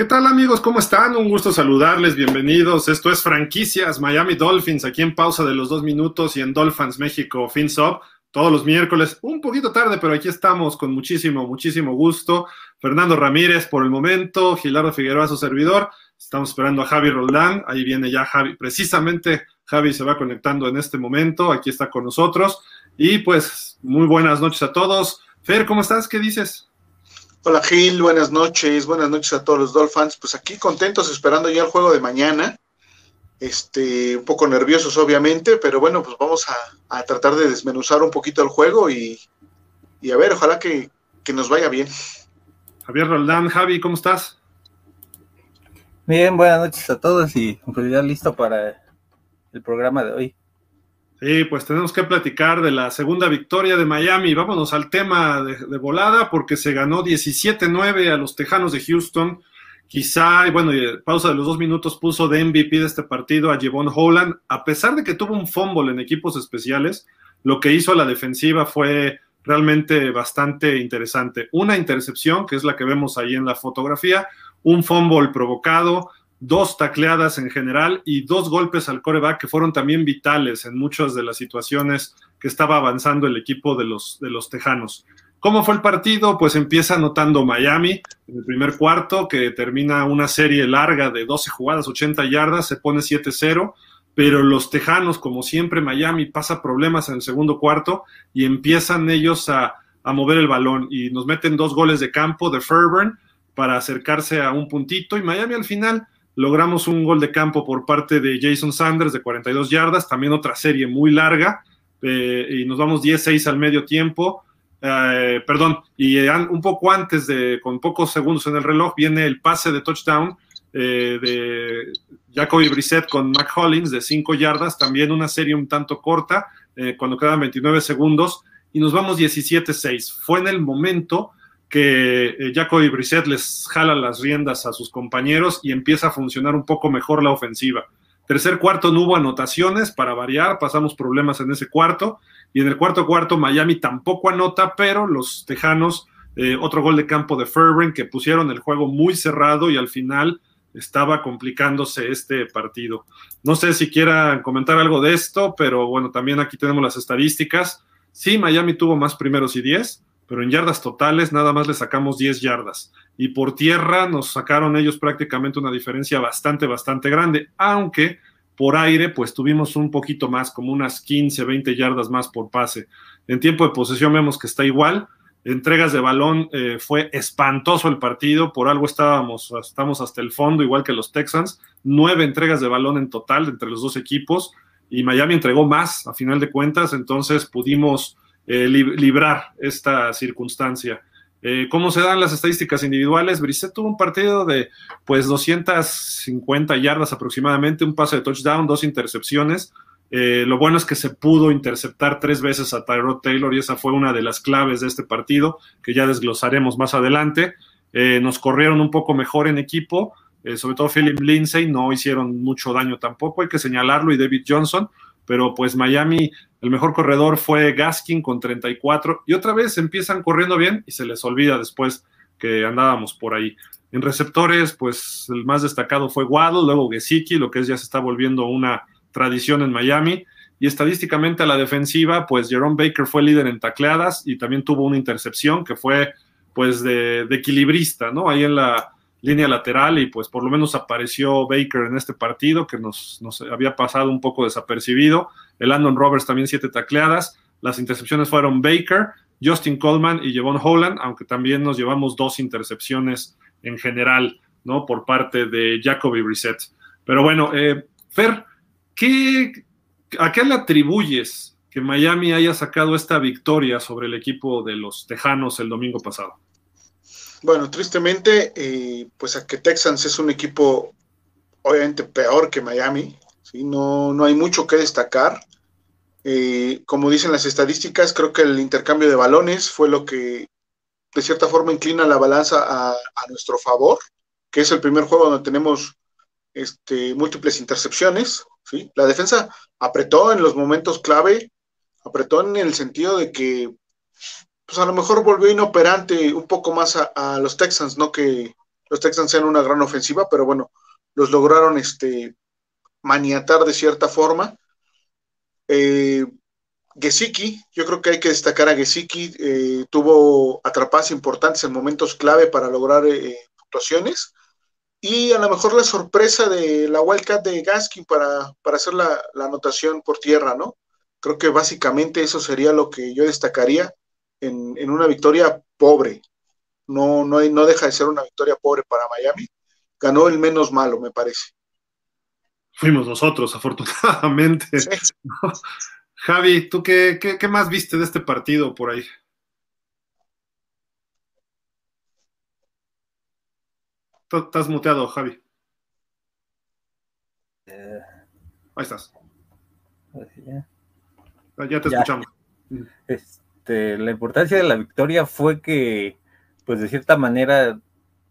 ¿Qué tal amigos? ¿Cómo están? Un gusto saludarles, bienvenidos. Esto es Franquicias Miami Dolphins, aquí en pausa de los dos minutos y en Dolphins México FinSop, todos los miércoles, un poquito tarde, pero aquí estamos con muchísimo, muchísimo gusto. Fernando Ramírez por el momento, Gilardo Figueroa su servidor, estamos esperando a Javi Roldán, ahí viene ya Javi, precisamente Javi se va conectando en este momento, aquí está con nosotros y pues muy buenas noches a todos. Fer, ¿cómo estás? ¿Qué dices? Hola Gil, buenas noches, buenas noches a todos los Dolphins. Pues aquí contentos esperando ya el juego de mañana. Este, un poco nerviosos obviamente, pero bueno, pues vamos a, tratar de desmenuzar un poquito el juego y, a ver, ojalá que, nos vaya bien. Javier Roldán, Javi, ¿cómo estás? Bien, buenas noches a todos y pues ya listo para el programa de hoy. Sí, pues tenemos que platicar de la segunda victoria de Miami. Vámonos al tema de, volada porque se ganó 17-9 a los Tejanos de Houston. Quizá, y bueno, pausa de los dos minutos puso de MVP de este partido a Jevon Holland. A pesar de que tuvo un fumble en equipos especiales, lo que hizo a la defensiva fue realmente bastante interesante. Una intercepción, que es la que vemos ahí en la fotografía, un fumble provocado, dos tacleadas en general y dos golpes al coreback que fueron también vitales en muchas de las situaciones que estaba avanzando el equipo de los, de los Tejanos. ¿Cómo fue el partido? Pues empieza anotando Miami en el primer cuarto, que termina una serie larga de 12 jugadas, 80 yardas, se pone 7-0, pero los Tejanos, como siempre, Miami pasa problemas en el segundo cuarto y empiezan ellos a, a mover el balón y nos meten dos goles de campo de Ferburn para acercarse a un puntito y Miami al final logramos un gol de campo por parte de Jason Sanders de 42 yardas, también otra serie muy larga, eh, y nos vamos 10-6 al medio tiempo. Eh, perdón, y un poco antes de, con pocos segundos en el reloj, viene el pase de touchdown eh, de Jacoby Brissett con Mac Hollins de 5 yardas, también una serie un tanto corta, cuando quedan 29 segundos, y nos vamos 17-6. Fue en el momento que eh, Jacoby Brissett les jala las riendas a sus compañeros y empieza a funcionar un poco mejor la ofensiva. Tercer cuarto no hubo anotaciones para variar, pasamos problemas en ese cuarto y en el cuarto cuarto Miami tampoco anota, pero los Tejanos, eh, otro gol de campo de Fervent que pusieron el juego muy cerrado y al final estaba complicándose este partido. No sé si quieran comentar algo de esto, pero bueno, también aquí tenemos las estadísticas. Sí, Miami tuvo más primeros y diez, pero en yardas totales nada más le sacamos 10 yardas. Y por tierra nos sacaron ellos prácticamente una diferencia bastante, bastante grande, aunque por aire pues tuvimos un poquito más, como unas 15, 20 yardas más por pase. En tiempo de posesión vemos que está igual. Entregas de balón eh, fue espantoso el partido, por algo estábamos estamos hasta el fondo, igual que los Texans. Nueve entregas de balón en total entre los dos equipos y Miami entregó más a final de cuentas, entonces pudimos eh, librar esta circunstancia. Eh, ¿Cómo se dan las estadísticas individuales? Brissett tuvo un partido de pues 250 yardas aproximadamente, un pase de touchdown, dos intercepciones. Eh, lo bueno es que se pudo interceptar tres veces a Tyrod Taylor y esa fue una de las claves de este partido que ya desglosaremos más adelante. nos corrieron un poco mejor en equipo, sobre todo Philip Lindsay, no hicieron mucho daño tampoco, hay que señalarlo, y David Johnson, pero pues Miami, el mejor corredor fue Gaskin con 34 y otra vez empiezan corriendo bien y se les olvida después que andábamos por ahí. En receptores, pues el más destacado fue Waddle, luego Gesicki, lo que es ya se está volviendo una tradición en Miami. Y estadísticamente a la defensiva, pues Jerome Baker fue líder en tacleadas y también tuvo una intercepción que fue pues de, de equilibrista, ¿no? Ahí en la, línea lateral y pues por lo menos apareció Baker en este partido que nos, había pasado un poco desapercibido. El Andon Roberts también siete tacleadas. Las intercepciones fueron Baker, Justin Coleman y Jevon Holland, aunque también nos llevamos dos intercepciones en general, ¿no? Por parte de Jacoby Brissett. Pero bueno, eh, Fer, ¿qué, ¿a qué le atribuyes que Miami haya sacado esta victoria sobre el equipo de los Tejanos el domingo pasado? Bueno, tristemente, eh, pues a que Texans es un equipo obviamente peor que Miami, ¿sí? no, no hay mucho que destacar. Eh, como dicen las estadísticas, creo que el intercambio de balones fue lo que de cierta forma inclina la balanza a, nuestro favor, que es el primer juego donde tenemos este, múltiples intercepciones. ¿sí? La defensa apretó en los momentos clave, apretó en el sentido de que pues a lo mejor volvió inoperante un poco más a, los Texans, ¿no? Que, los Texans sean una gran ofensiva, pero bueno, los lograron este, maniatar de cierta forma. Eh, Gesicki, yo creo que hay que destacar a Gesicki, eh, tuvo atrapadas importantes en momentos clave para lograr eh, puntuaciones. Y a lo mejor la sorpresa de la Wildcat de Gaskin para, para hacer la, anotación por tierra, ¿no? Creo que básicamente eso sería lo que yo destacaría en, en una victoria pobre. No, no, no deja de ser una victoria pobre para Miami. Ganó el menos malo, me parece. Fuimos nosotros, afortunadamente. Javi, ¿tú qué, qué, más viste de este partido por ahí? Estás muteado, Javi. Eh, ahí estás. Ya, te escuchamos. Este, la importancia de la victoria fue que, pues de cierta manera,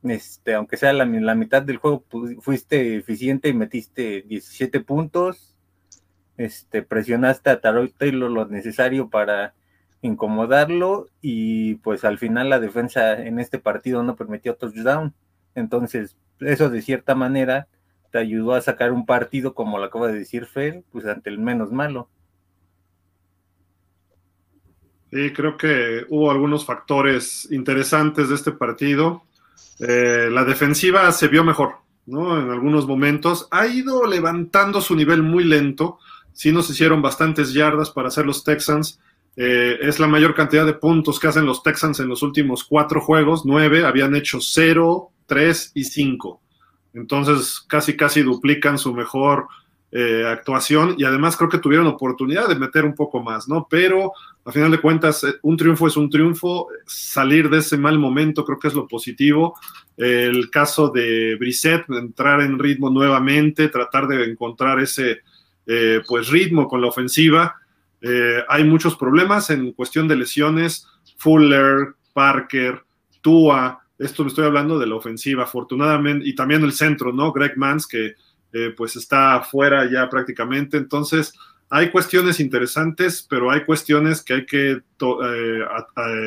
este, aunque sea la, mitad del juego, fuiste eficiente y metiste 17 puntos este, presionaste a Taroy Taylor lo necesario para incomodarlo y pues al final la defensa en este partido no permitió touchdown. Entonces, eso de cierta manera te ayudó a sacar un partido, como lo acaba de decir Fer, pues ante el menos malo. Sí, creo que hubo algunos factores interesantes de este partido. Eh, la defensiva se vio mejor, ¿no? En algunos momentos. Ha ido levantando su nivel muy lento sí nos hicieron bastantes yardas para hacer los Texans. Eh, es la mayor cantidad de puntos que hacen los Texans en los últimos cuatro juegos, nueve, habían hecho cero, tres y cinco. Entonces casi casi duplican su mejor eh, actuación y además creo que tuvieron oportunidad de meter un poco más, ¿no? Pero a final de cuentas eh, un triunfo es un triunfo, salir de ese mal momento creo que es lo positivo. el caso de Brissett, entrar en ritmo nuevamente, tratar de encontrar ese eh, pues ritmo con la ofensiva. Hay muchos problemas en cuestión de lesiones. Fuller, Parker, Tua, esto me estoy hablando de la ofensiva, afortunadamente, y también el centro, ¿no? Greg Mans, que eh, pues está fuera ya prácticamente. Entonces, hay cuestiones interesantes, pero hay cuestiones que hay que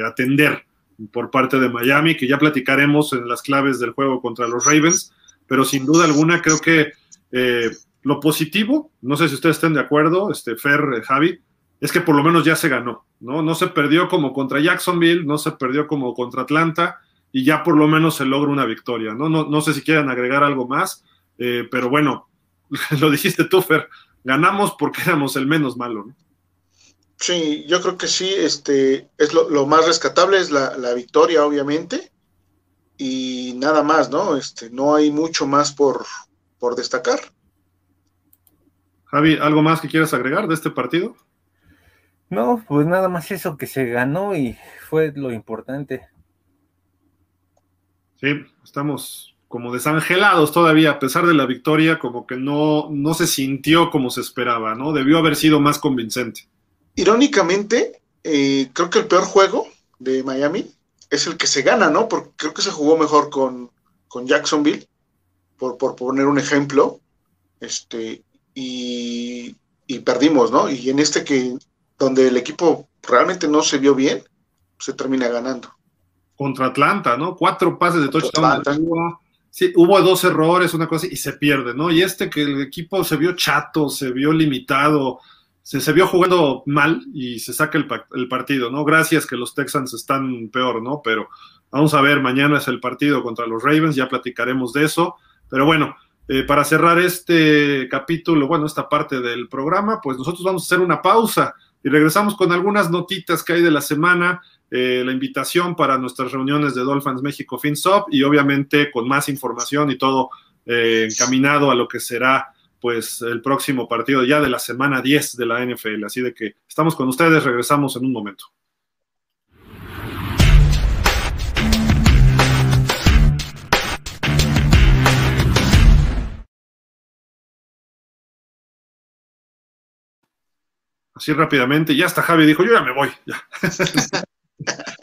atender por parte de Miami, que ya platicaremos en las claves del juego contra los Ravens, pero sin duda alguna creo que lo positivo, no sé si ustedes estén de acuerdo, este, Fer, eh, Javi, es que por lo menos ya se ganó, ¿no? No se perdió como contra Jacksonville, no se perdió como contra Atlanta, y ya por lo menos se logra una victoria, ¿no? No, no sé si quieren agregar algo más, eh, pero bueno, lo dijiste tú, Fer, ganamos porque éramos el menos malo, ¿no? Sí, yo creo que sí, este, es lo, más rescatable es la, la, victoria, obviamente, y nada más, ¿no? Este, no hay mucho más por, por destacar. Javi, ¿algo más que quieras agregar de este partido? No, pues nada más eso que se ganó y fue lo importante. Sí, estamos como desangelados todavía, a pesar de la victoria, como que no, no se sintió como se esperaba, ¿no? Debió haber sido más convincente. Irónicamente, eh, creo que el peor juego de Miami es el que se gana, ¿no? Porque creo que se jugó mejor con, con Jacksonville, por, por poner un ejemplo. Este, y, perdimos, ¿no? Y en este que, donde el equipo realmente no se vio bien, se termina ganando. Contra Atlanta, ¿no? Cuatro pases de touchdown. Sí, hubo dos errores, una cosa, y se pierde, ¿no? Y este que el equipo se vio chato, se vio limitado, se, se vio jugando mal y se saca el, el, partido, ¿no? Gracias que los Texans están peor, ¿no? Pero vamos a ver, mañana es el partido contra los Ravens, ya platicaremos de eso. Pero bueno, eh, para cerrar este capítulo, bueno, esta parte del programa, pues nosotros vamos a hacer una pausa y regresamos con algunas notitas que hay de la semana, eh, la invitación para nuestras reuniones de Dolphins México FinSop y obviamente con más información y todo eh, encaminado a lo que será pues el próximo partido ya de la semana 10 de la NFL. Así de que estamos con ustedes, regresamos en un momento. así rápidamente. Ya hasta Javi dijo, yo ya me voy.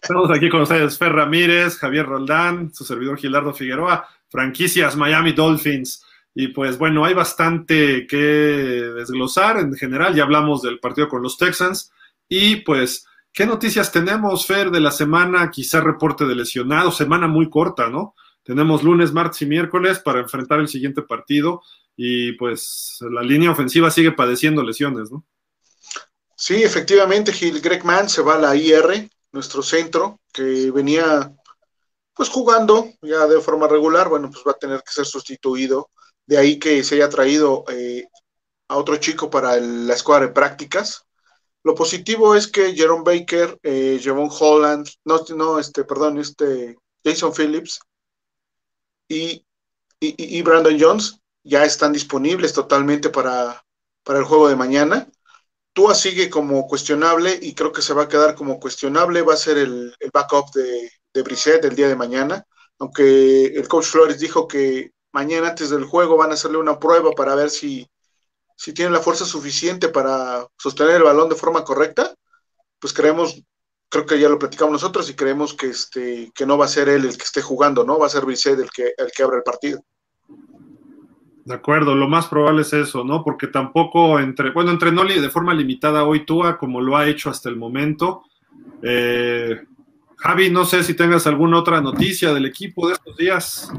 Estamos aquí con ustedes, Fer Ramírez, Javier Roldán, su servidor Gilardo Figueroa, franquicias Miami Dolphins. Y pues bueno, hay bastante que desglosar en general. Ya hablamos del partido con los Texans. Y pues, ¿qué noticias tenemos, Fer, de la semana? Quizá reporte de lesionados, semana muy corta, ¿no? tenemos lunes, martes y miércoles para enfrentar el siguiente partido y pues la línea ofensiva sigue padeciendo lesiones, ¿no? Sí, efectivamente, Gil Greg Mann se va a la IR, nuestro centro, que venía pues jugando ya de forma regular, bueno, pues va a tener que ser sustituido. De ahí que se haya traído eh, a otro chico para la escuadra de prácticas. Lo positivo es que Jerome Baker, eh, Holland, no, no, este, perdón, este, Jason Phillips y, y, Brandon Jones ya están disponibles totalmente para, para el juego de mañana. Tua sigue como cuestionable y creo que se va a quedar como cuestionable. Va a ser el, backup de, de Brissett el día de mañana. Aunque el coach Flores dijo que mañana antes del juego van a hacerle una prueba para ver si, si tiene la fuerza suficiente para sostener el balón de forma correcta, pues creemos, creo que ya lo platicamos nosotros y creemos que este que no va a ser él el que esté jugando, ¿no? Va a ser Brissett el que el que abra el partido. De acuerdo, lo más probable es eso, ¿no? Porque tampoco entre, bueno, entrenó de forma limitada hoy Tua, como lo ha hecho hasta el momento. Eh, Javi, no sé si tengas alguna otra noticia del equipo de estos días.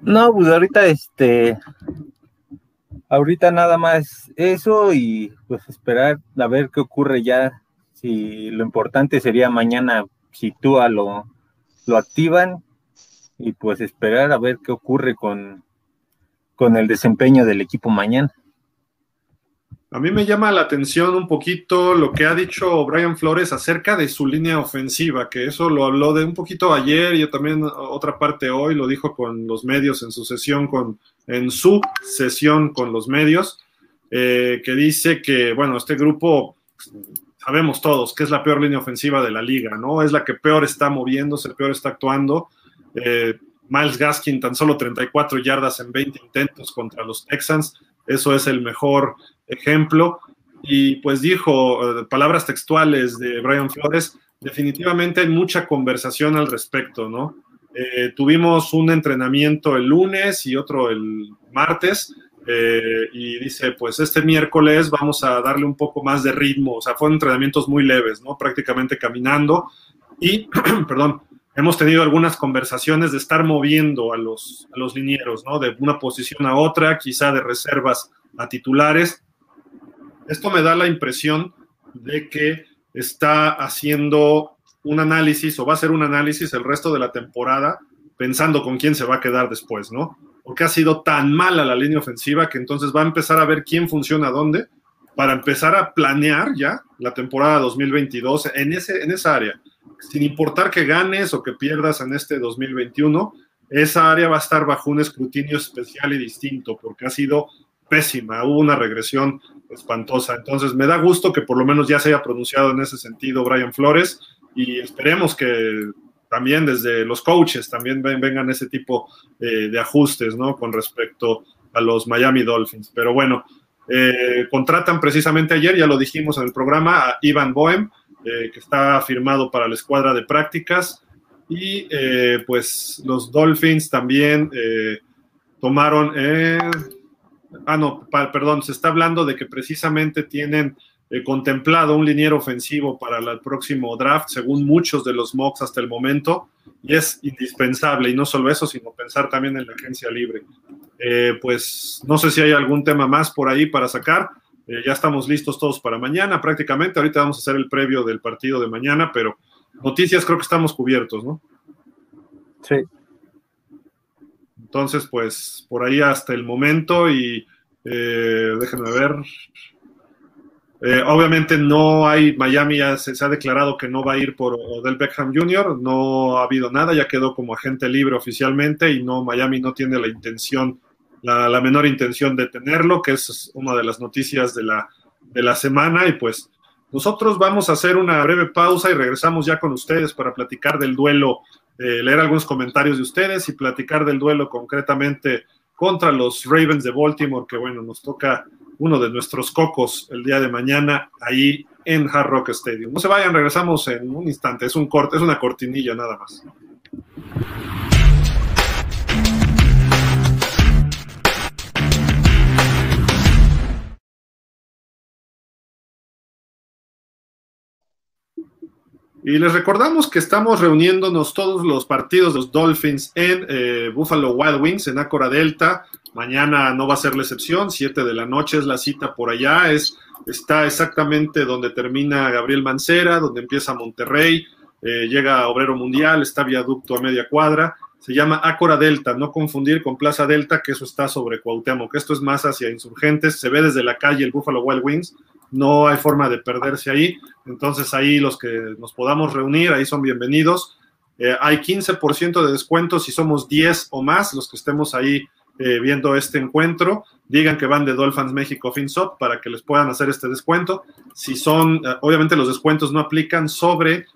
No, pues ahorita este, ahorita nada más eso y pues esperar a ver qué ocurre ya. Si lo importante sería mañana si tú lo, lo activan y pues esperar a ver qué ocurre con, con el desempeño del equipo mañana. A mí me llama la atención un poquito lo que ha dicho Brian Flores acerca de su línea ofensiva, que eso lo habló de un poquito ayer y también otra parte hoy, lo dijo con los medios en su sesión con, en su sesión con los medios, eh, que dice que, bueno, este grupo, sabemos todos que es la peor línea ofensiva de la liga, ¿no? Es la que peor está moviéndose, peor está actuando. Eh, Miles Gaskin tan solo 34 yardas en 20 intentos contra los Texans, eso es el mejor ejemplo. Y pues dijo, eh, palabras textuales de Brian Flores, definitivamente hay mucha conversación al respecto, ¿no? Eh, tuvimos un entrenamiento el lunes y otro el martes. Eh, y dice, pues este miércoles vamos a darle un poco más de ritmo, o sea, fueron entrenamientos muy leves, ¿no? Prácticamente caminando y, perdón, hemos tenido algunas conversaciones de estar moviendo a los, linieros, ¿no? De una posición a otra, quizá de reservas a titulares. Esto me da la impresión de que está haciendo un análisis o va a hacer un análisis el resto de la temporada pensando con quién se va a quedar después, ¿no? Porque ha sido tan mala la línea ofensiva que entonces va a empezar a ver quién funciona dónde para empezar a planear ya la temporada 2022 en, ese, en esa área. Sin importar que ganes o que pierdas en este 2021, esa área va a estar bajo un escrutinio especial y distinto porque ha sido pésima, hubo una regresión espantosa. Entonces me da gusto que por lo menos ya se haya pronunciado en ese sentido Brian Flores y esperemos que también desde los coaches también vengan ese tipo eh, de ajustes, ¿no? Con respecto a los Miami Dolphins. Pero bueno, eh, contratan precisamente ayer, ya lo dijimos en el programa, a Ivan Bohem, eh, que está firmado para la escuadra de prácticas. Y pues los Dolphins también tomaron... ah, no, perdón, se está hablando de que precisamente tienen eh, contemplado un liniero ofensivo para el próximo draft, según muchos de los mocks hasta el momento, y es indispensable, y no solo eso, sino pensar también en la agencia libre. Eh, pues no sé si hay algún tema más por ahí para sacar. Eh, ya estamos listos todos para mañana prácticamente. Ahorita vamos a hacer el previo del partido de mañana, pero noticias creo que estamos cubiertos, ¿no? Sí. Entonces, pues por ahí hasta el momento y déjenme ver. Eh, obviamente no hay, Miami ya se, ha declarado que no va a ir por Odell Beckham Jr., no ha habido nada, ya quedó como agente libre oficialmente y no, Miami no tiene la intención, la, menor intención de tenerlo, que es una de las noticias de la, de la semana y pues nosotros vamos a hacer una breve pausa y regresamos ya con ustedes para platicar del duelo, eh, leer algunos comentarios de ustedes y platicar del duelo concretamente contra los Ravens de Baltimore, que bueno, nos toca uno de nuestros cocos el día de mañana ahí en Hard Rock Stadium. No se vayan, regresamos en un instante, es un corte, es una cortinilla nada más. Y les recordamos que estamos reuniéndonos todos los partidos de los Dolphins en eh, Buffalo Wild Wings, en Acora Delta. Mañana no va a ser la excepción, 7 de la noche es la cita por allá. Es, está exactamente donde termina Gabriel Mancera, donde empieza Monterrey, eh, llega Obrero Mundial, está viaducto a media cuadra. Se llama Acora Delta, no confundir con Plaza Delta, que eso está sobre Cuauhtémoc. Esto es más hacia insurgentes, se ve desde la calle el Buffalo Wild Wings no hay forma de perderse ahí. Entonces ahí los que nos podamos reunir, ahí son bienvenidos. Eh, hay 15% de descuento si somos 10 o más los que estemos ahí eh, viendo este encuentro. Digan que van de Dolphins México FinSop para que les puedan hacer este descuento. Si son, eh, obviamente los descuentos no aplican sobre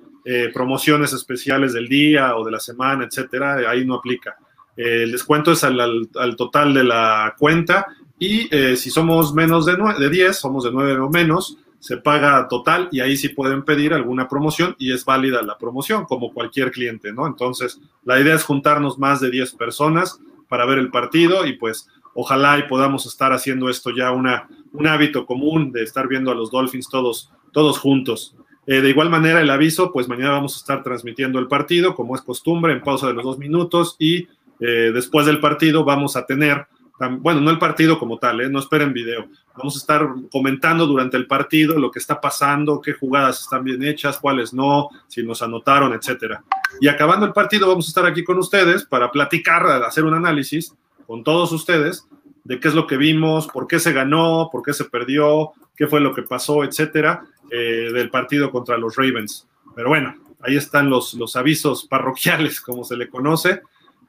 promociones especiales del día o de la semana, etcétera, ahí no aplica. el descuento es al total de la cuenta y eh, si somos menos de, de 10, somos de 9 o menos, se paga total y ahí sí pueden pedir alguna promoción y es válida la promoción, como cualquier cliente, ¿no? Entonces, la idea es juntarnos más de 10 personas para ver el partido y pues ojalá y podamos estar haciendo esto ya una, un hábito común de estar viendo a los Dolphins todos, todos juntos. Eh, de igual manera, el aviso, pues mañana vamos a estar transmitiendo el partido, como es costumbre, en pausa de los dos minutos y eh, después del partido vamos a tener bueno, no el partido como tal, ¿eh? no esperen video. Vamos a estar comentando durante el partido lo que está pasando, qué jugadas están bien hechas, cuáles no, si nos anotaron, etcétera. Y acabando el partido, vamos a estar aquí con ustedes para platicar, hacer un análisis con todos ustedes de qué es lo que vimos, por qué se ganó, por qué se perdió, qué fue lo que pasó, etcétera, eh, del partido contra los Ravens. Pero bueno, ahí están los, los avisos parroquiales, como se le conoce.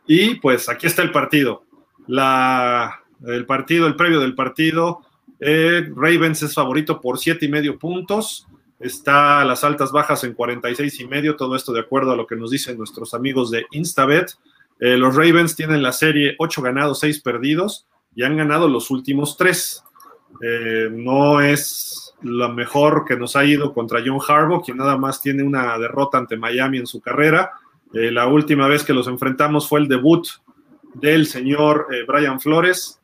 Y pues aquí está el partido la, el partido, el previo del partido. Eh, Ravens es favorito por siete y medio puntos. Está las altas bajas en 46 y medio. Todo esto de acuerdo a lo que nos dicen nuestros amigos de Instabet. Eh, los Ravens tienen la serie 8 ganados, 6 perdidos y han ganado los últimos 3. Eh, no es lo mejor que nos ha ido contra John Harbaugh, quien nada más tiene una derrota ante Miami en su carrera. la última vez que los enfrentamos fue el debut del señor eh, Brian Flores.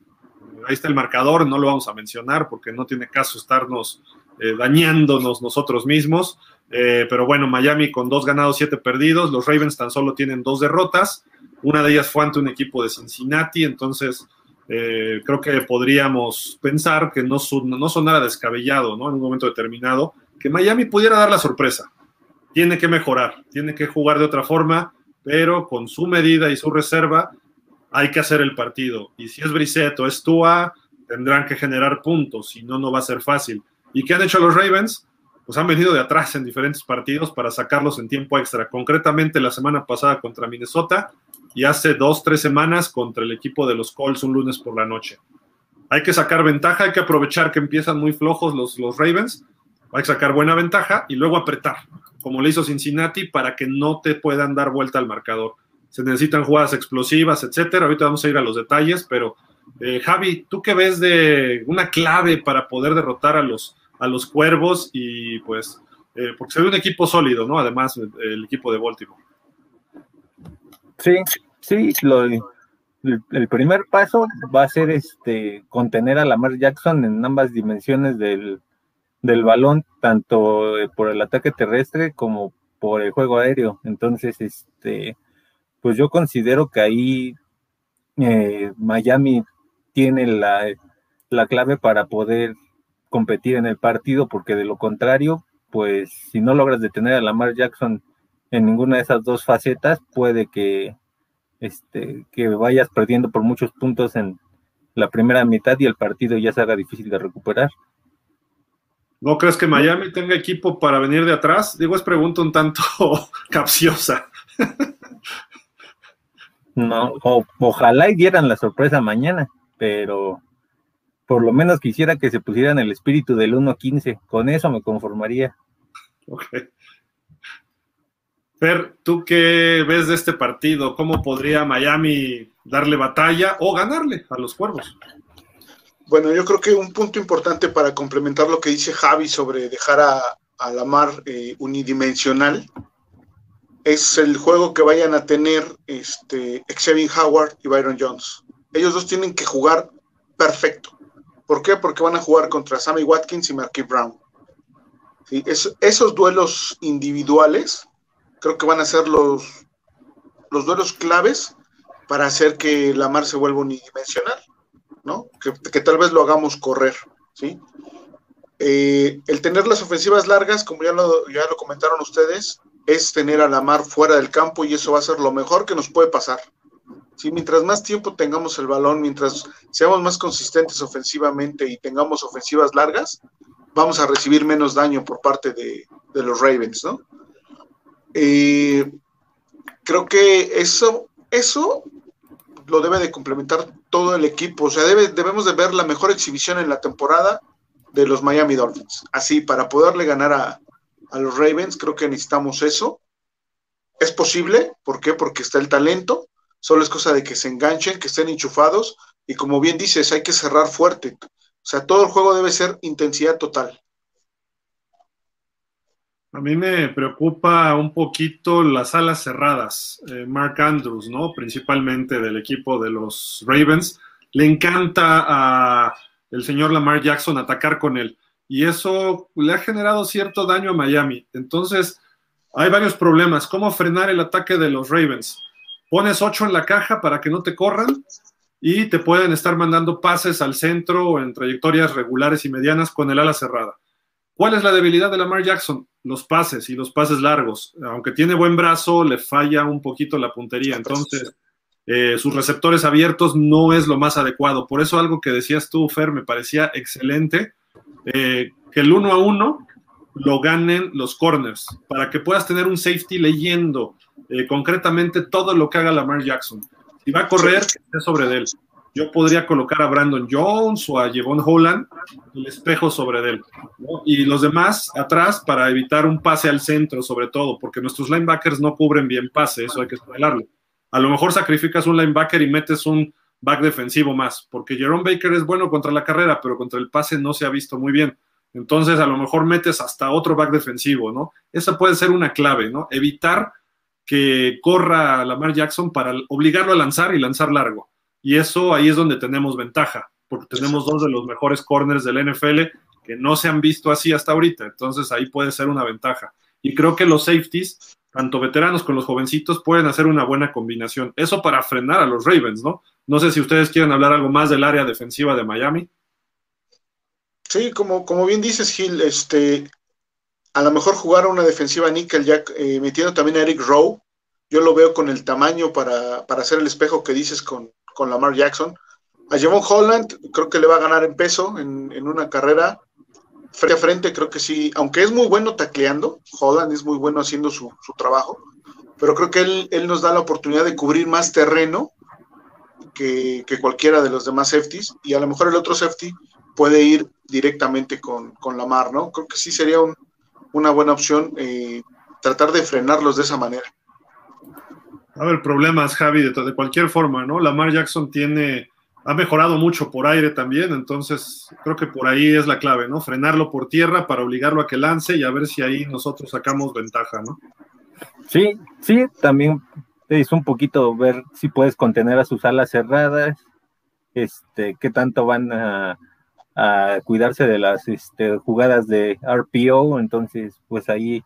Ahí está el marcador, no lo vamos a mencionar porque no tiene caso estarnos eh, dañándonos nosotros mismos. Eh, pero bueno, Miami con dos ganados, siete perdidos. Los Ravens tan solo tienen dos derrotas. Una de ellas fue ante un equipo de Cincinnati, entonces creo que podríamos pensar que no, no sonara descabellado, ¿no? En un momento determinado, que Miami pudiera dar la sorpresa. Tiene que mejorar, tiene que jugar de otra forma, pero con su medida y su reserva, hay que hacer el partido. Y si es Brissett o es Tua, tendrán que generar puntos, si no, no va a ser fácil. ¿Y qué han hecho los Ravens? Pues han venido de atrás en diferentes partidos para sacarlos en tiempo extra. Concretamente la semana pasada contra Minnesota y hace dos, tres semanas contra el equipo de los Colts un lunes por la noche. Hay que sacar ventaja, hay que aprovechar que empiezan muy flojos los, los Ravens, hay que sacar buena ventaja y luego apretar, como le hizo Cincinnati, para que no te puedan dar vuelta al marcador se necesitan jugadas explosivas, etcétera. Ahorita vamos a ir a los detalles, pero eh, Javi, ¿tú qué ves de una clave para poder derrotar a los, a los cuervos? Y pues, eh, porque se ve un equipo sólido, ¿no? Además, el, equipo de Baltimore. Sí, sí, el, primer paso va a ser este contener a Lamar Jackson en ambas dimensiones del, del balón, tanto eh, por el ataque terrestre como por el juego aéreo. Entonces, este pues yo considero que ahí eh, Miami tiene la, clave para poder competir en el partido, porque de lo contrario, pues si no logras detener a Lamar Jackson en ninguna de esas dos facetas, puede que, este, que vayas perdiendo por muchos puntos en la primera mitad y el partido ya se haga difícil de recuperar. ¿No crees que Miami tenga equipo para venir de atrás? Digo, es pregunta un tanto capciosa. No, ojalá y dieran la sorpresa mañana, pero por lo menos quisiera que se pusieran el espíritu del 1-15. Con eso me conformaría. Ok. Fer, ¿tú qué ves de este partido? ¿Cómo podría Miami darle batalla o ganarle a los cuervos? Bueno, yo creo que un punto importante para complementar lo que dice Javi sobre dejar a, a la mar eh, unidimensional es el juego que vayan a tener este, Xavier Howard y Byron Jones. Ellos dos tienen que jugar perfecto. ¿Por qué? Porque van a jugar contra Sammy Watkins y Marquis Brown. esos duelos individuales creo que van a ser los, los duelos claves para hacer que la mar se vuelva unidimensional, ¿no? Que, tal vez lo hagamos correr, ¿sí? Eh, el tener las ofensivas largas, como ya lo, ya lo comentaron ustedes, es tener a la mar fuera del campo y eso va a ser lo mejor que nos puede pasar. ¿sí? Mientras más tiempo tengamos el balón, mientras seamos más consistentes ofensivamente y tengamos ofensivas largas, vamos a recibir menos daño por parte de, los Ravens, ¿no? Eh, creo que eso, eso lo debe de complementar todo el equipo. O sea, debemos de ver la mejor exhibición en la temporada de los Miami Dolphins. Así, para poderle ganar a, a los Ravens, creo que necesitamos eso. Es posible, ¿por qué? Porque está el talento, solo es cosa de que se enganchen, que estén enchufados y como bien dices, hay que cerrar fuerte. O sea, todo el juego debe ser intensidad total. A mí me preocupa un poquito las alas cerradas. Eh, Mark Andrews, ¿no? Principalmente del equipo de los Ravens. Le encanta a el señor Lamar Jackson atacar con él. Y eso le ha generado cierto daño a Miami. Entonces, hay varios problemas. ¿Cómo frenar el ataque de los Ravens? Pones ocho en la caja para que no te corran y te pueden estar mandando pases al centro o en trayectorias regulares y medianas con el ala cerrada. ¿Cuál es la debilidad de Lamar Jackson? Los pases y los pases largos. Aunque tiene buen brazo, le falla un poquito la puntería. Entonces, eh, sus receptores abiertos no es lo más adecuado. Por eso algo que decías tú, Fer, me parecía excelente. Eh, que el uno a uno lo ganen los corners, para que puedas tener un safety leyendo eh, concretamente todo lo que haga Lamar Jackson. Si va a correr, que esté sobre él. Yo podría colocar a Brandon Jones o a Jevon Holland el espejo sobre él. Y los demás atrás para evitar un pase al centro, sobre todo, porque nuestros linebackers no cubren bien pase, eso hay que bailarlo. A lo mejor sacrificas un linebacker y metes un back defensivo más, porque Jerome Baker es bueno contra la carrera, pero contra el pase no se ha visto muy bien. Entonces, a lo mejor metes hasta otro back defensivo, ¿no? Esa puede ser una clave, ¿no? Evitar que corra Lamar Jackson para obligarlo a lanzar y lanzar largo. Y eso ahí es donde tenemos ventaja, porque tenemos dos de los mejores corners del NFL que no se han visto así hasta ahorita. Entonces ahí puede ser una ventaja. Y creo que los safeties, tanto veteranos como los jovencitos, pueden hacer una buena combinación. Eso para frenar a los Ravens, ¿no? No sé si ustedes quieren hablar algo más del área defensiva de Miami. Sí, como, como bien dices, Gil, este, a lo mejor jugar una defensiva nickel ya eh, metiendo también a Eric Rowe, yo lo veo con el tamaño para, hacer el espejo que dices con, con Lamar Jackson. A Javon Holland creo que le va a ganar en peso en, una carrera frente a frente, creo que sí, aunque es muy bueno tacleando, Holland es muy bueno haciendo su, trabajo, pero creo que él, él, nos da la oportunidad de cubrir más terreno que, que, cualquiera de los demás safeties, y a lo mejor el otro safety puede ir directamente con, con Lamar, ¿no? Creo que sí sería un, una buena opción eh, tratar de frenarlos de esa manera. A ver, problemas, Javi, de, de, cualquier forma, ¿no? Lamar Jackson tiene, ha mejorado mucho por aire también, entonces creo que por ahí es la clave, ¿no? Frenarlo por tierra para obligarlo a que lance y a ver si ahí nosotros sacamos ventaja, ¿no? Sí, sí, también es un poquito ver si puedes contener a sus alas cerradas, este, qué tanto van a cuidarse de las este, jugadas de RPO, entonces pues ahí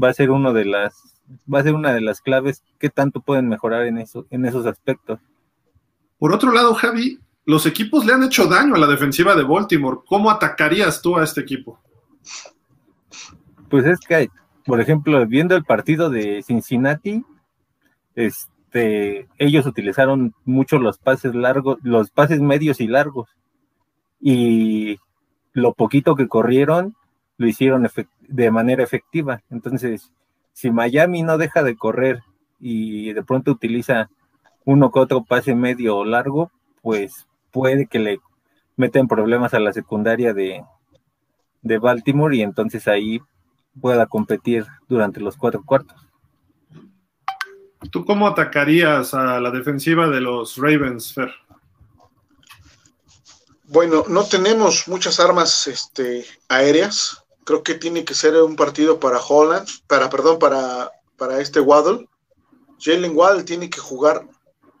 va a ser uno de las va a ser una de las claves que tanto pueden mejorar en eso en esos aspectos. Por otro lado, Javi, los equipos le han hecho daño a la defensiva de Baltimore. ¿Cómo atacarías tú a este equipo? Pues es que, por ejemplo, viendo el partido de Cincinnati, este, ellos utilizaron mucho los pases largos, los pases medios y largos y lo poquito que corrieron lo hicieron de manera efectiva. Entonces, si Miami no deja de correr y de pronto utiliza uno que otro pase medio o largo, pues puede que le meten problemas a la secundaria de, de Baltimore y entonces ahí pueda competir durante los cuatro cuartos. ¿Tú cómo atacarías a la defensiva de los Ravens, Fer? Bueno, no tenemos muchas armas este, aéreas. Creo que tiene que ser un partido para Holland, para, perdón, para, para este Waddle. Jalen Waddle tiene que jugar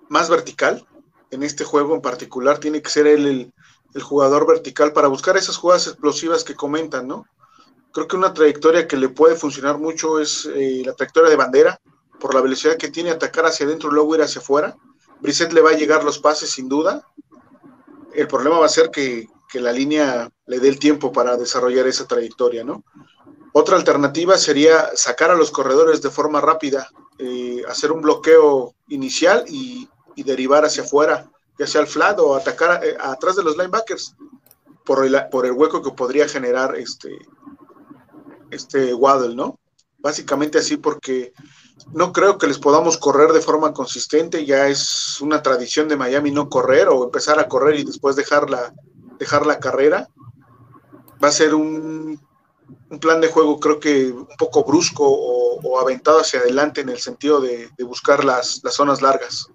más vertical en este juego en particular. Tiene que ser él el, jugador vertical para buscar esas jugadas explosivas que comentan, ¿no? creo que una trayectoria que le puede funcionar mucho es eh, la trayectoria de bandera, por la velocidad que tiene atacar hacia adentro y luego ir hacia afuera. Brissett le va a llegar los pases sin duda. El problema va a ser que, que la línea le dé el tiempo para desarrollar esa trayectoria, ¿no? Otra alternativa sería sacar a los corredores de forma rápida, eh, hacer un bloqueo inicial y, derivar hacia afuera, ya sea al flat o atacar eh, atrás de los linebackers por el, por el hueco que podría generar este, este Waddle, ¿no? Básicamente así porque no creo que les podamos correr de forma consistente, ya es una tradición de Miami no correr o empezar a correr y después dejar la, dejar la carrera. Va a ser un un plan de juego creo que un poco brusco o, aventado hacia adelante en el sentido de, buscar las, zonas largas.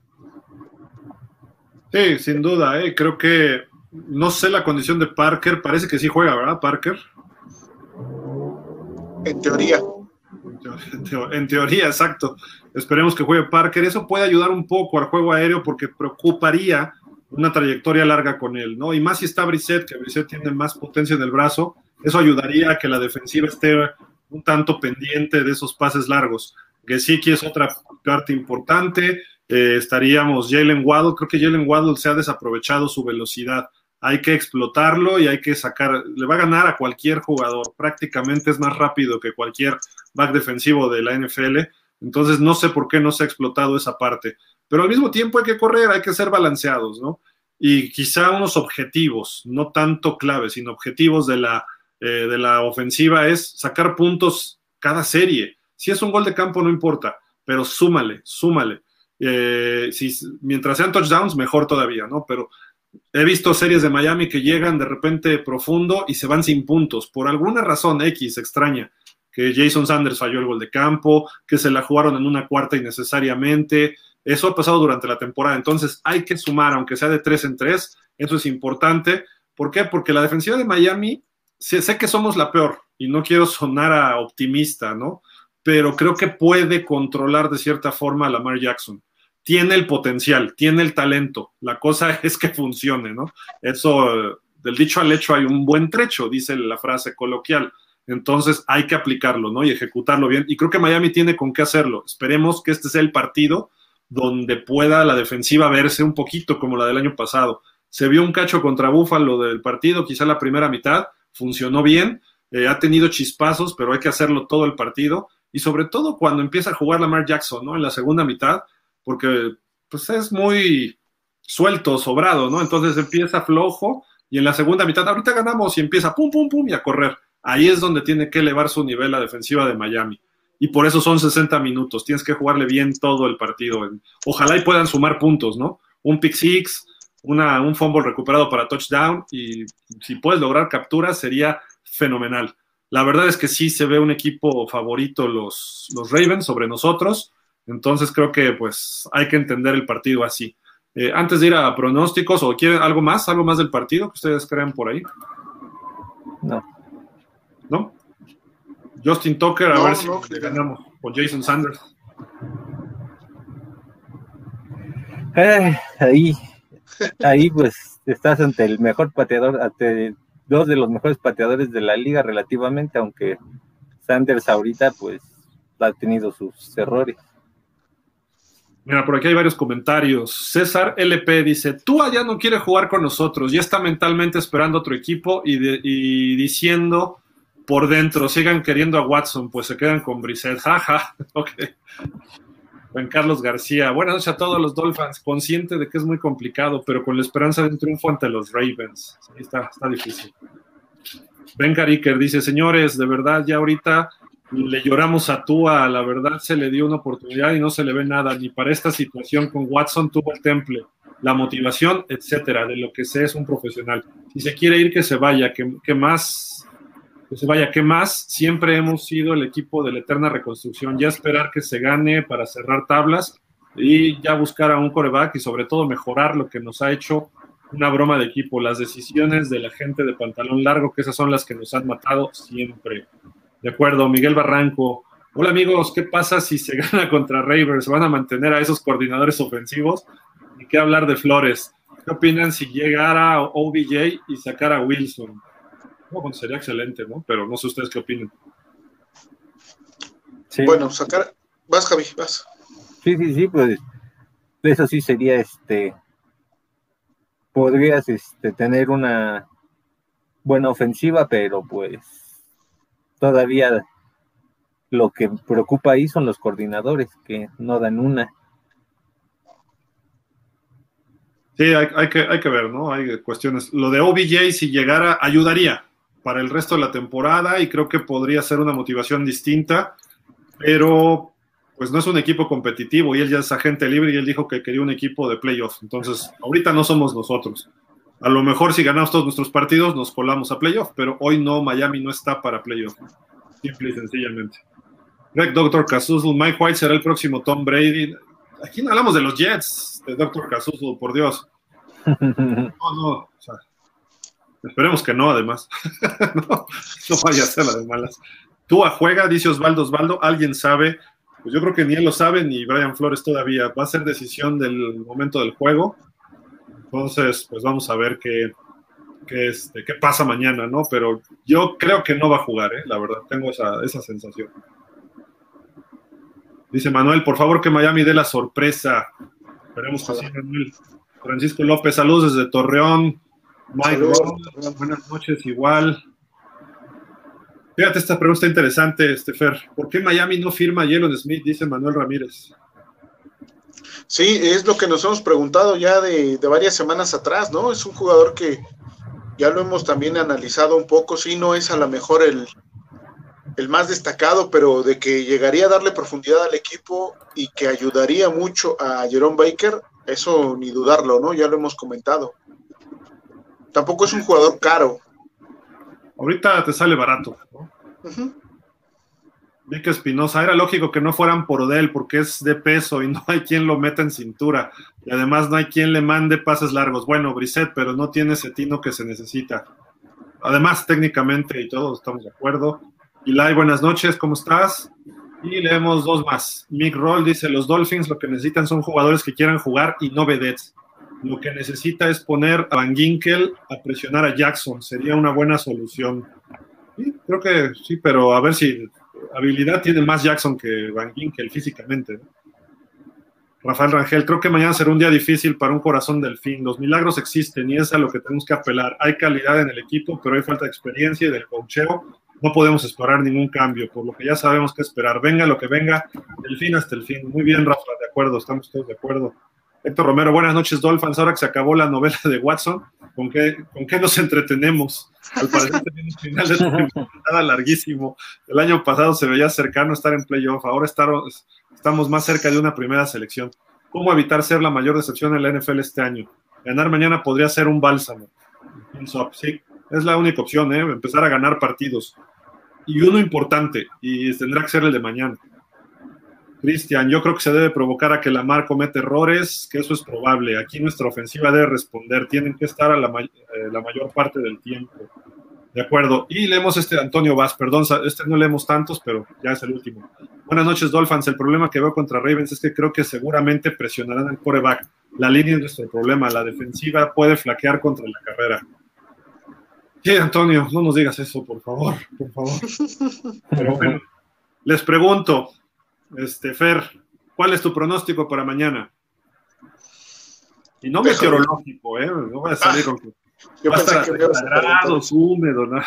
Sí, sin duda, ¿eh? creo que no sé la condición de Parker, parece que sí juega, ¿verdad, Parker? En teoría. En teoría, exacto. Esperemos que juegue Parker. Eso puede ayudar un poco al juego aéreo porque preocuparía una trayectoria larga con él, ¿no? Y más si está Brissett, que Brissett tiene más potencia en el brazo, eso ayudaría a que la defensiva esté un tanto pendiente de esos pases largos. Gesicki es otra parte importante. Eh, estaríamos Jalen Waddle. Creo que Jalen Waddle se ha desaprovechado su velocidad. Hay que explotarlo y hay que sacar. Le va a ganar a cualquier jugador. Prácticamente es más rápido que cualquier back defensivo de la NFL. Entonces no sé por qué no se ha explotado esa parte. Pero al mismo tiempo hay que correr, hay que ser balanceados, ¿no? Y quizá unos objetivos, no tanto claves, sino objetivos de la eh, de la ofensiva es sacar puntos cada serie. Si es un gol de campo, no importa, pero súmale, súmale. Eh, si, mientras sean touchdowns, mejor todavía, ¿no? Pero he visto series de Miami que llegan de repente profundo y se van sin puntos, por alguna razón X extraña, que Jason Sanders falló el gol de campo, que se la jugaron en una cuarta innecesariamente. Eso ha pasado durante la temporada, entonces hay que sumar, aunque sea de tres en tres, eso es importante. ¿Por qué? Porque la defensiva de Miami sé, que somos la peor y no quiero sonar a optimista, ¿no? Pero creo que puede controlar de cierta forma a Lamar Jackson. Tiene el potencial, tiene el talento. La cosa es que funcione, ¿no? Eso, del dicho al hecho hay un buen trecho, dice la frase coloquial. Entonces hay que aplicarlo, ¿no? Y ejecutarlo bien. Y creo que Miami tiene con qué hacerlo. Esperemos que este sea el partido donde pueda la defensiva verse un poquito como la del año pasado. Se vio un cacho contra Búfalo del partido, quizá la primera mitad, funcionó bien, eh, ha tenido chispazos, pero hay que hacerlo todo el partido y sobre todo cuando empieza a jugar Lamar Jackson, ¿no? En la segunda mitad, porque pues es muy suelto, sobrado, ¿no? Entonces empieza flojo y en la segunda mitad, ahorita ganamos y empieza pum, pum, pum y a correr. Ahí es donde tiene que elevar su nivel la defensiva de Miami. Y por eso son 60 minutos. Tienes que jugarle bien todo el partido. Ojalá y puedan sumar puntos, ¿no? Un pick six, un fumble recuperado para touchdown y si puedes lograr capturas sería fenomenal. La verdad es que sí se ve un equipo favorito los, los Ravens sobre nosotros, entonces creo que pues hay que entender el partido así. Eh, antes de ir a pronósticos, ¿o quieren algo más, algo más del partido que ustedes crean por ahí? No. ¿No? Justin Tucker, a ver si le ganamos. O Jason Sanders. Eh, ahí ahí pues estás ante el mejor pateador, ante dos de los mejores pateadores de la liga relativamente, aunque Sanders ahorita pues ha tenido sus errores. Mira, por aquí hay varios comentarios. César LP dice, tú allá no quiere jugar con nosotros, ya está mentalmente esperando otro equipo y, diciendo por dentro, sigan queriendo a Watson, pues se quedan con Brissett. Jaja, ok. Juan Carlos García. Buenas noches a todos los Dolphins. Consciente de que es muy complicado, pero con la esperanza de un triunfo ante los Ravens. está, está difícil. Ben Cariker dice: Señores, de verdad, ya ahorita le lloramos a Tua. La verdad, se le dio una oportunidad y no se le ve nada. Ni para esta situación con Watson tuvo el temple, la motivación, etcétera. De lo que sé es un profesional. Si se quiere ir, que se vaya. Que, que más pues vaya, ¿qué más? Siempre hemos sido el equipo de la eterna reconstrucción, ya esperar que se gane para cerrar tablas y ya buscar a un coreback y sobre todo mejorar lo que nos ha hecho una broma de equipo, las decisiones de la gente de pantalón largo, que esas son las que nos han matado siempre. De acuerdo, Miguel Barranco. Hola amigos, ¿qué pasa si se gana contra Ravers? ¿Van a mantener a esos coordinadores ofensivos? ¿Y qué hablar de Flores? ¿Qué opinan si llegara OBJ y sacara a Wilson? Bueno, sería excelente, ¿no? Pero no sé ustedes qué opinan. Bueno, sacar. Vas, Javi, vas. Sí, sí, sí, pues eso sí sería este. Podrías este, tener una buena ofensiva, pero pues todavía lo que preocupa ahí son los coordinadores que no dan una. Sí, hay, que, hay que ver, ¿no? Hay cuestiones. Lo de OBJ, si llegara, ayudaría para el resto de la temporada y creo que podría ser una motivación distinta, pero pues no es un equipo competitivo y él ya es agente libre y él dijo que quería un equipo de playoffs. Entonces, ahorita no somos nosotros. A lo mejor si ganamos todos nuestros partidos nos colamos a playoff, pero hoy no, Miami no está para playoff. Simple y sencillamente. Greg Doctor Casuso, Mike White será el próximo Tom Brady. Aquí no hablamos de los Jets, de Casuso, por Dios. No, no, esperemos que no, además. no, vaya a ser la de malas. Tú a juega, dice Osvaldo Osvaldo, alguien sabe. Pues yo creo que ni él lo sabe, ni Brian Flores todavía. Va a ser decisión del momento del juego. Entonces, pues vamos a ver qué, qué, este, qué pasa mañana, ¿no? Pero yo creo que no va a jugar, ¿eh? La verdad, tengo esa, esa sensación. Dice Manuel, por favor que Miami dé la sorpresa. Esperemos que sí, Manuel. Francisco López, saludos desde Torreón. Mike buenas noches, igual. Fíjate, esta pregunta interesante, Estefer. ¿Por qué Miami no firma a Jalen Smith? Dice Manuel Ramírez. Sí, es lo que nos hemos preguntado ya de, de, varias semanas atrás, ¿no? Es un jugador que ya lo hemos también analizado un poco. Sí, no es a lo mejor el, el más destacado, pero de que llegaría a darle profundidad al equipo y que ayudaría mucho a Jerome Baker, eso ni dudarlo, ¿no? Ya lo hemos comentado. Tampoco es un jugador caro. Ahorita te sale barato, ¿no? Vic Espinosa, era lógico que no fueran por él porque es de peso y no hay quien lo meta en cintura. Y además no hay quien le mande pases largos. Bueno, Brisset, pero no tiene ese tino que se necesita. Además, técnicamente y todos estamos de acuerdo. Eli, buenas noches, ¿cómo estás? Y leemos dos más. Mick Roll dice, los Dolphins lo que necesitan son jugadores que quieran jugar y no vedettes. Lo que necesita es poner a Van Ginkel a presionar a Jackson. Sería una buena solución. creo que sí, pero a ver si habilidad tiene más Jackson que Van Ginkel físicamente. Rafael Rangel, creo que mañana será un día difícil para un corazón del fin. Los milagros existen y es a lo que tenemos que apelar. Hay calidad en el equipo, pero hay falta de experiencia y del cocheo no podemos esperar ningún cambio, por lo que ya sabemos qué esperar. Venga lo que venga, del fin hasta el fin. Muy bien, Rafa, de acuerdo, estamos todos de acuerdo. Héctor Romero, buenas noches, Dolphins. Ahora que se acabó la novela de Watson, ¿con qué, con qué nos entretenemos? Al parecer tenemos final de temporada larguísimo. El año pasado se veía cercano estar en playoff, ahora estamos más cerca de una primera selección. ¿Cómo evitar ser la mayor decepción en la NFL este año? Ganar mañana podría ser un bálsamo. Sí, es la única opción, ¿eh? empezar a ganar partidos y uno importante, y tendrá que ser el de mañana. Cristian, yo creo que se debe provocar a que la mar cometa errores, que eso es probable. Aquí nuestra ofensiva debe responder, tienen que estar a la, eh, la mayor parte del tiempo. De acuerdo. Y leemos este Antonio Vaz, perdón, este no leemos tantos, pero ya es el último. Buenas noches, Dolphins. El problema que veo contra Ravens es que creo que seguramente presionarán el coreback. La línea es nuestro problema. La defensiva puede flaquear contra la carrera. Sí, Antonio, no nos digas eso, por favor, por favor. Pero bueno, les pregunto, este, Fer, ¿cuál es tu pronóstico para mañana? Y no meteorológico, ¿eh? No voy a salir con que yo va a estar grados, húmedo, ¿no?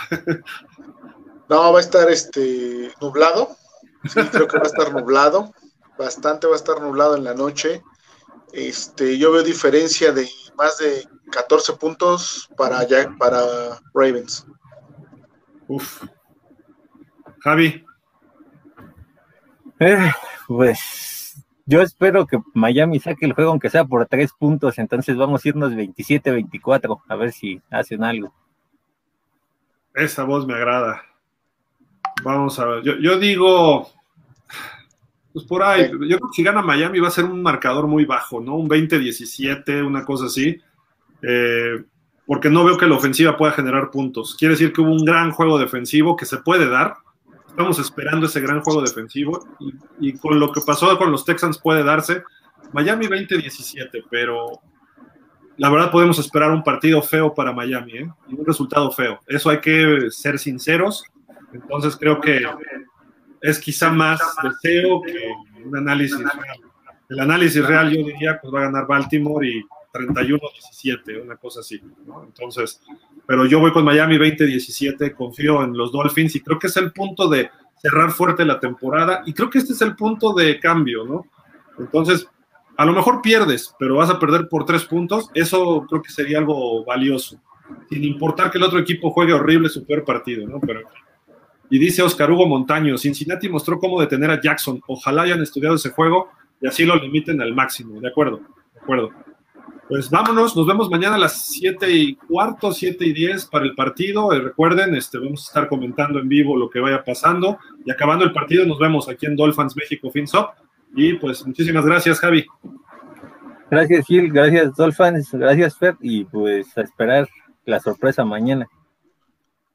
no, va a estar este nublado. Sí, creo que va a estar nublado. Bastante va a estar nublado en la noche. Este, yo veo diferencia de más de 14 puntos para, para Ravens. Uf. Javi. Eh, pues yo espero que Miami saque el juego aunque sea por tres puntos, entonces vamos a irnos 27-24, a ver si hacen algo. Esa voz me agrada. Vamos a ver, yo, yo digo pues por ahí, yo creo que si gana Miami va a ser un marcador muy bajo, ¿no? Un 20-17, una cosa así. Eh, porque no veo que la ofensiva pueda generar puntos. Quiere decir que hubo un gran juego defensivo que se puede dar. Estamos esperando ese gran juego defensivo y, con lo que pasó con los Texans puede darse. Miami 20-17, pero la verdad podemos esperar un partido feo para Miami, ¿eh? un resultado feo. Eso hay que ser sinceros. Entonces creo que es quizá más deseo que un análisis real. El análisis real yo diría pues va a ganar Baltimore y 31-17, una cosa así. Entonces, pero yo voy con Miami 20-17, confío en los Dolphins y creo que es el punto de cerrar fuerte la temporada y creo que este es el punto de cambio, ¿no? Entonces, a lo mejor pierdes, pero vas a perder por tres puntos, eso creo que sería algo valioso, sin importar que el otro equipo juegue horrible su peor partido, ¿no? Pero, y dice Oscar Hugo Montaño, Cincinnati mostró cómo detener a Jackson, ojalá hayan estudiado ese juego y así lo limiten al máximo, ¿de acuerdo? De acuerdo. Pues vámonos, nos vemos mañana a las 7 y cuarto, 7 y 10 para el partido. Eh, recuerden, este, vamos a estar comentando en vivo lo que vaya pasando. Y acabando el partido, nos vemos aquí en Dolphins México FinSop. Y pues muchísimas gracias, Javi. Gracias, Gil. Gracias, Dolphins. Gracias, Fer. Y pues a esperar la sorpresa mañana.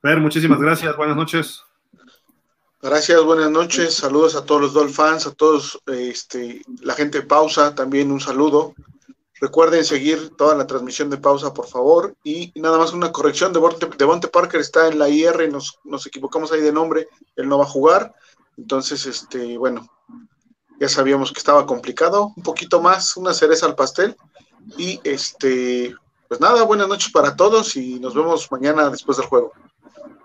Fer, muchísimas gracias. Buenas noches. Gracias, buenas noches. Saludos a todos los Dolphins, a todos este, la gente de pausa. También un saludo. Recuerden seguir toda la transmisión de pausa, por favor. Y nada más una corrección, de Devonte Parker está en la IR, nos, nos equivocamos ahí de nombre, él no va a jugar. Entonces, este, bueno, ya sabíamos que estaba complicado, un poquito más, una cereza al pastel. Y este, pues nada, buenas noches para todos y nos vemos mañana después del juego.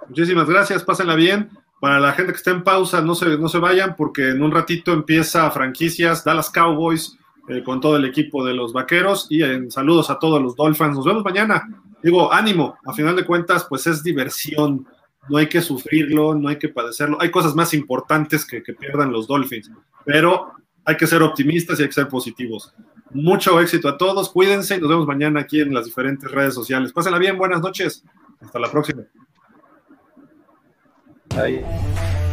Muchísimas gracias, pásenla bien. Para la gente que está en pausa, no se, no se vayan porque en un ratito empieza franquicias Dallas Cowboys eh, con todo el equipo de los vaqueros y en saludos a todos los Dolphins. Nos vemos mañana. Digo, ánimo, a final de cuentas, pues es diversión. No hay que sufrirlo, no hay que padecerlo. Hay cosas más importantes que, que pierdan los Dolphins, pero hay que ser optimistas y hay que ser positivos. Mucho éxito a todos, cuídense y nos vemos mañana aquí en las diferentes redes sociales. Pásenla bien, buenas noches. Hasta la próxima. Bye.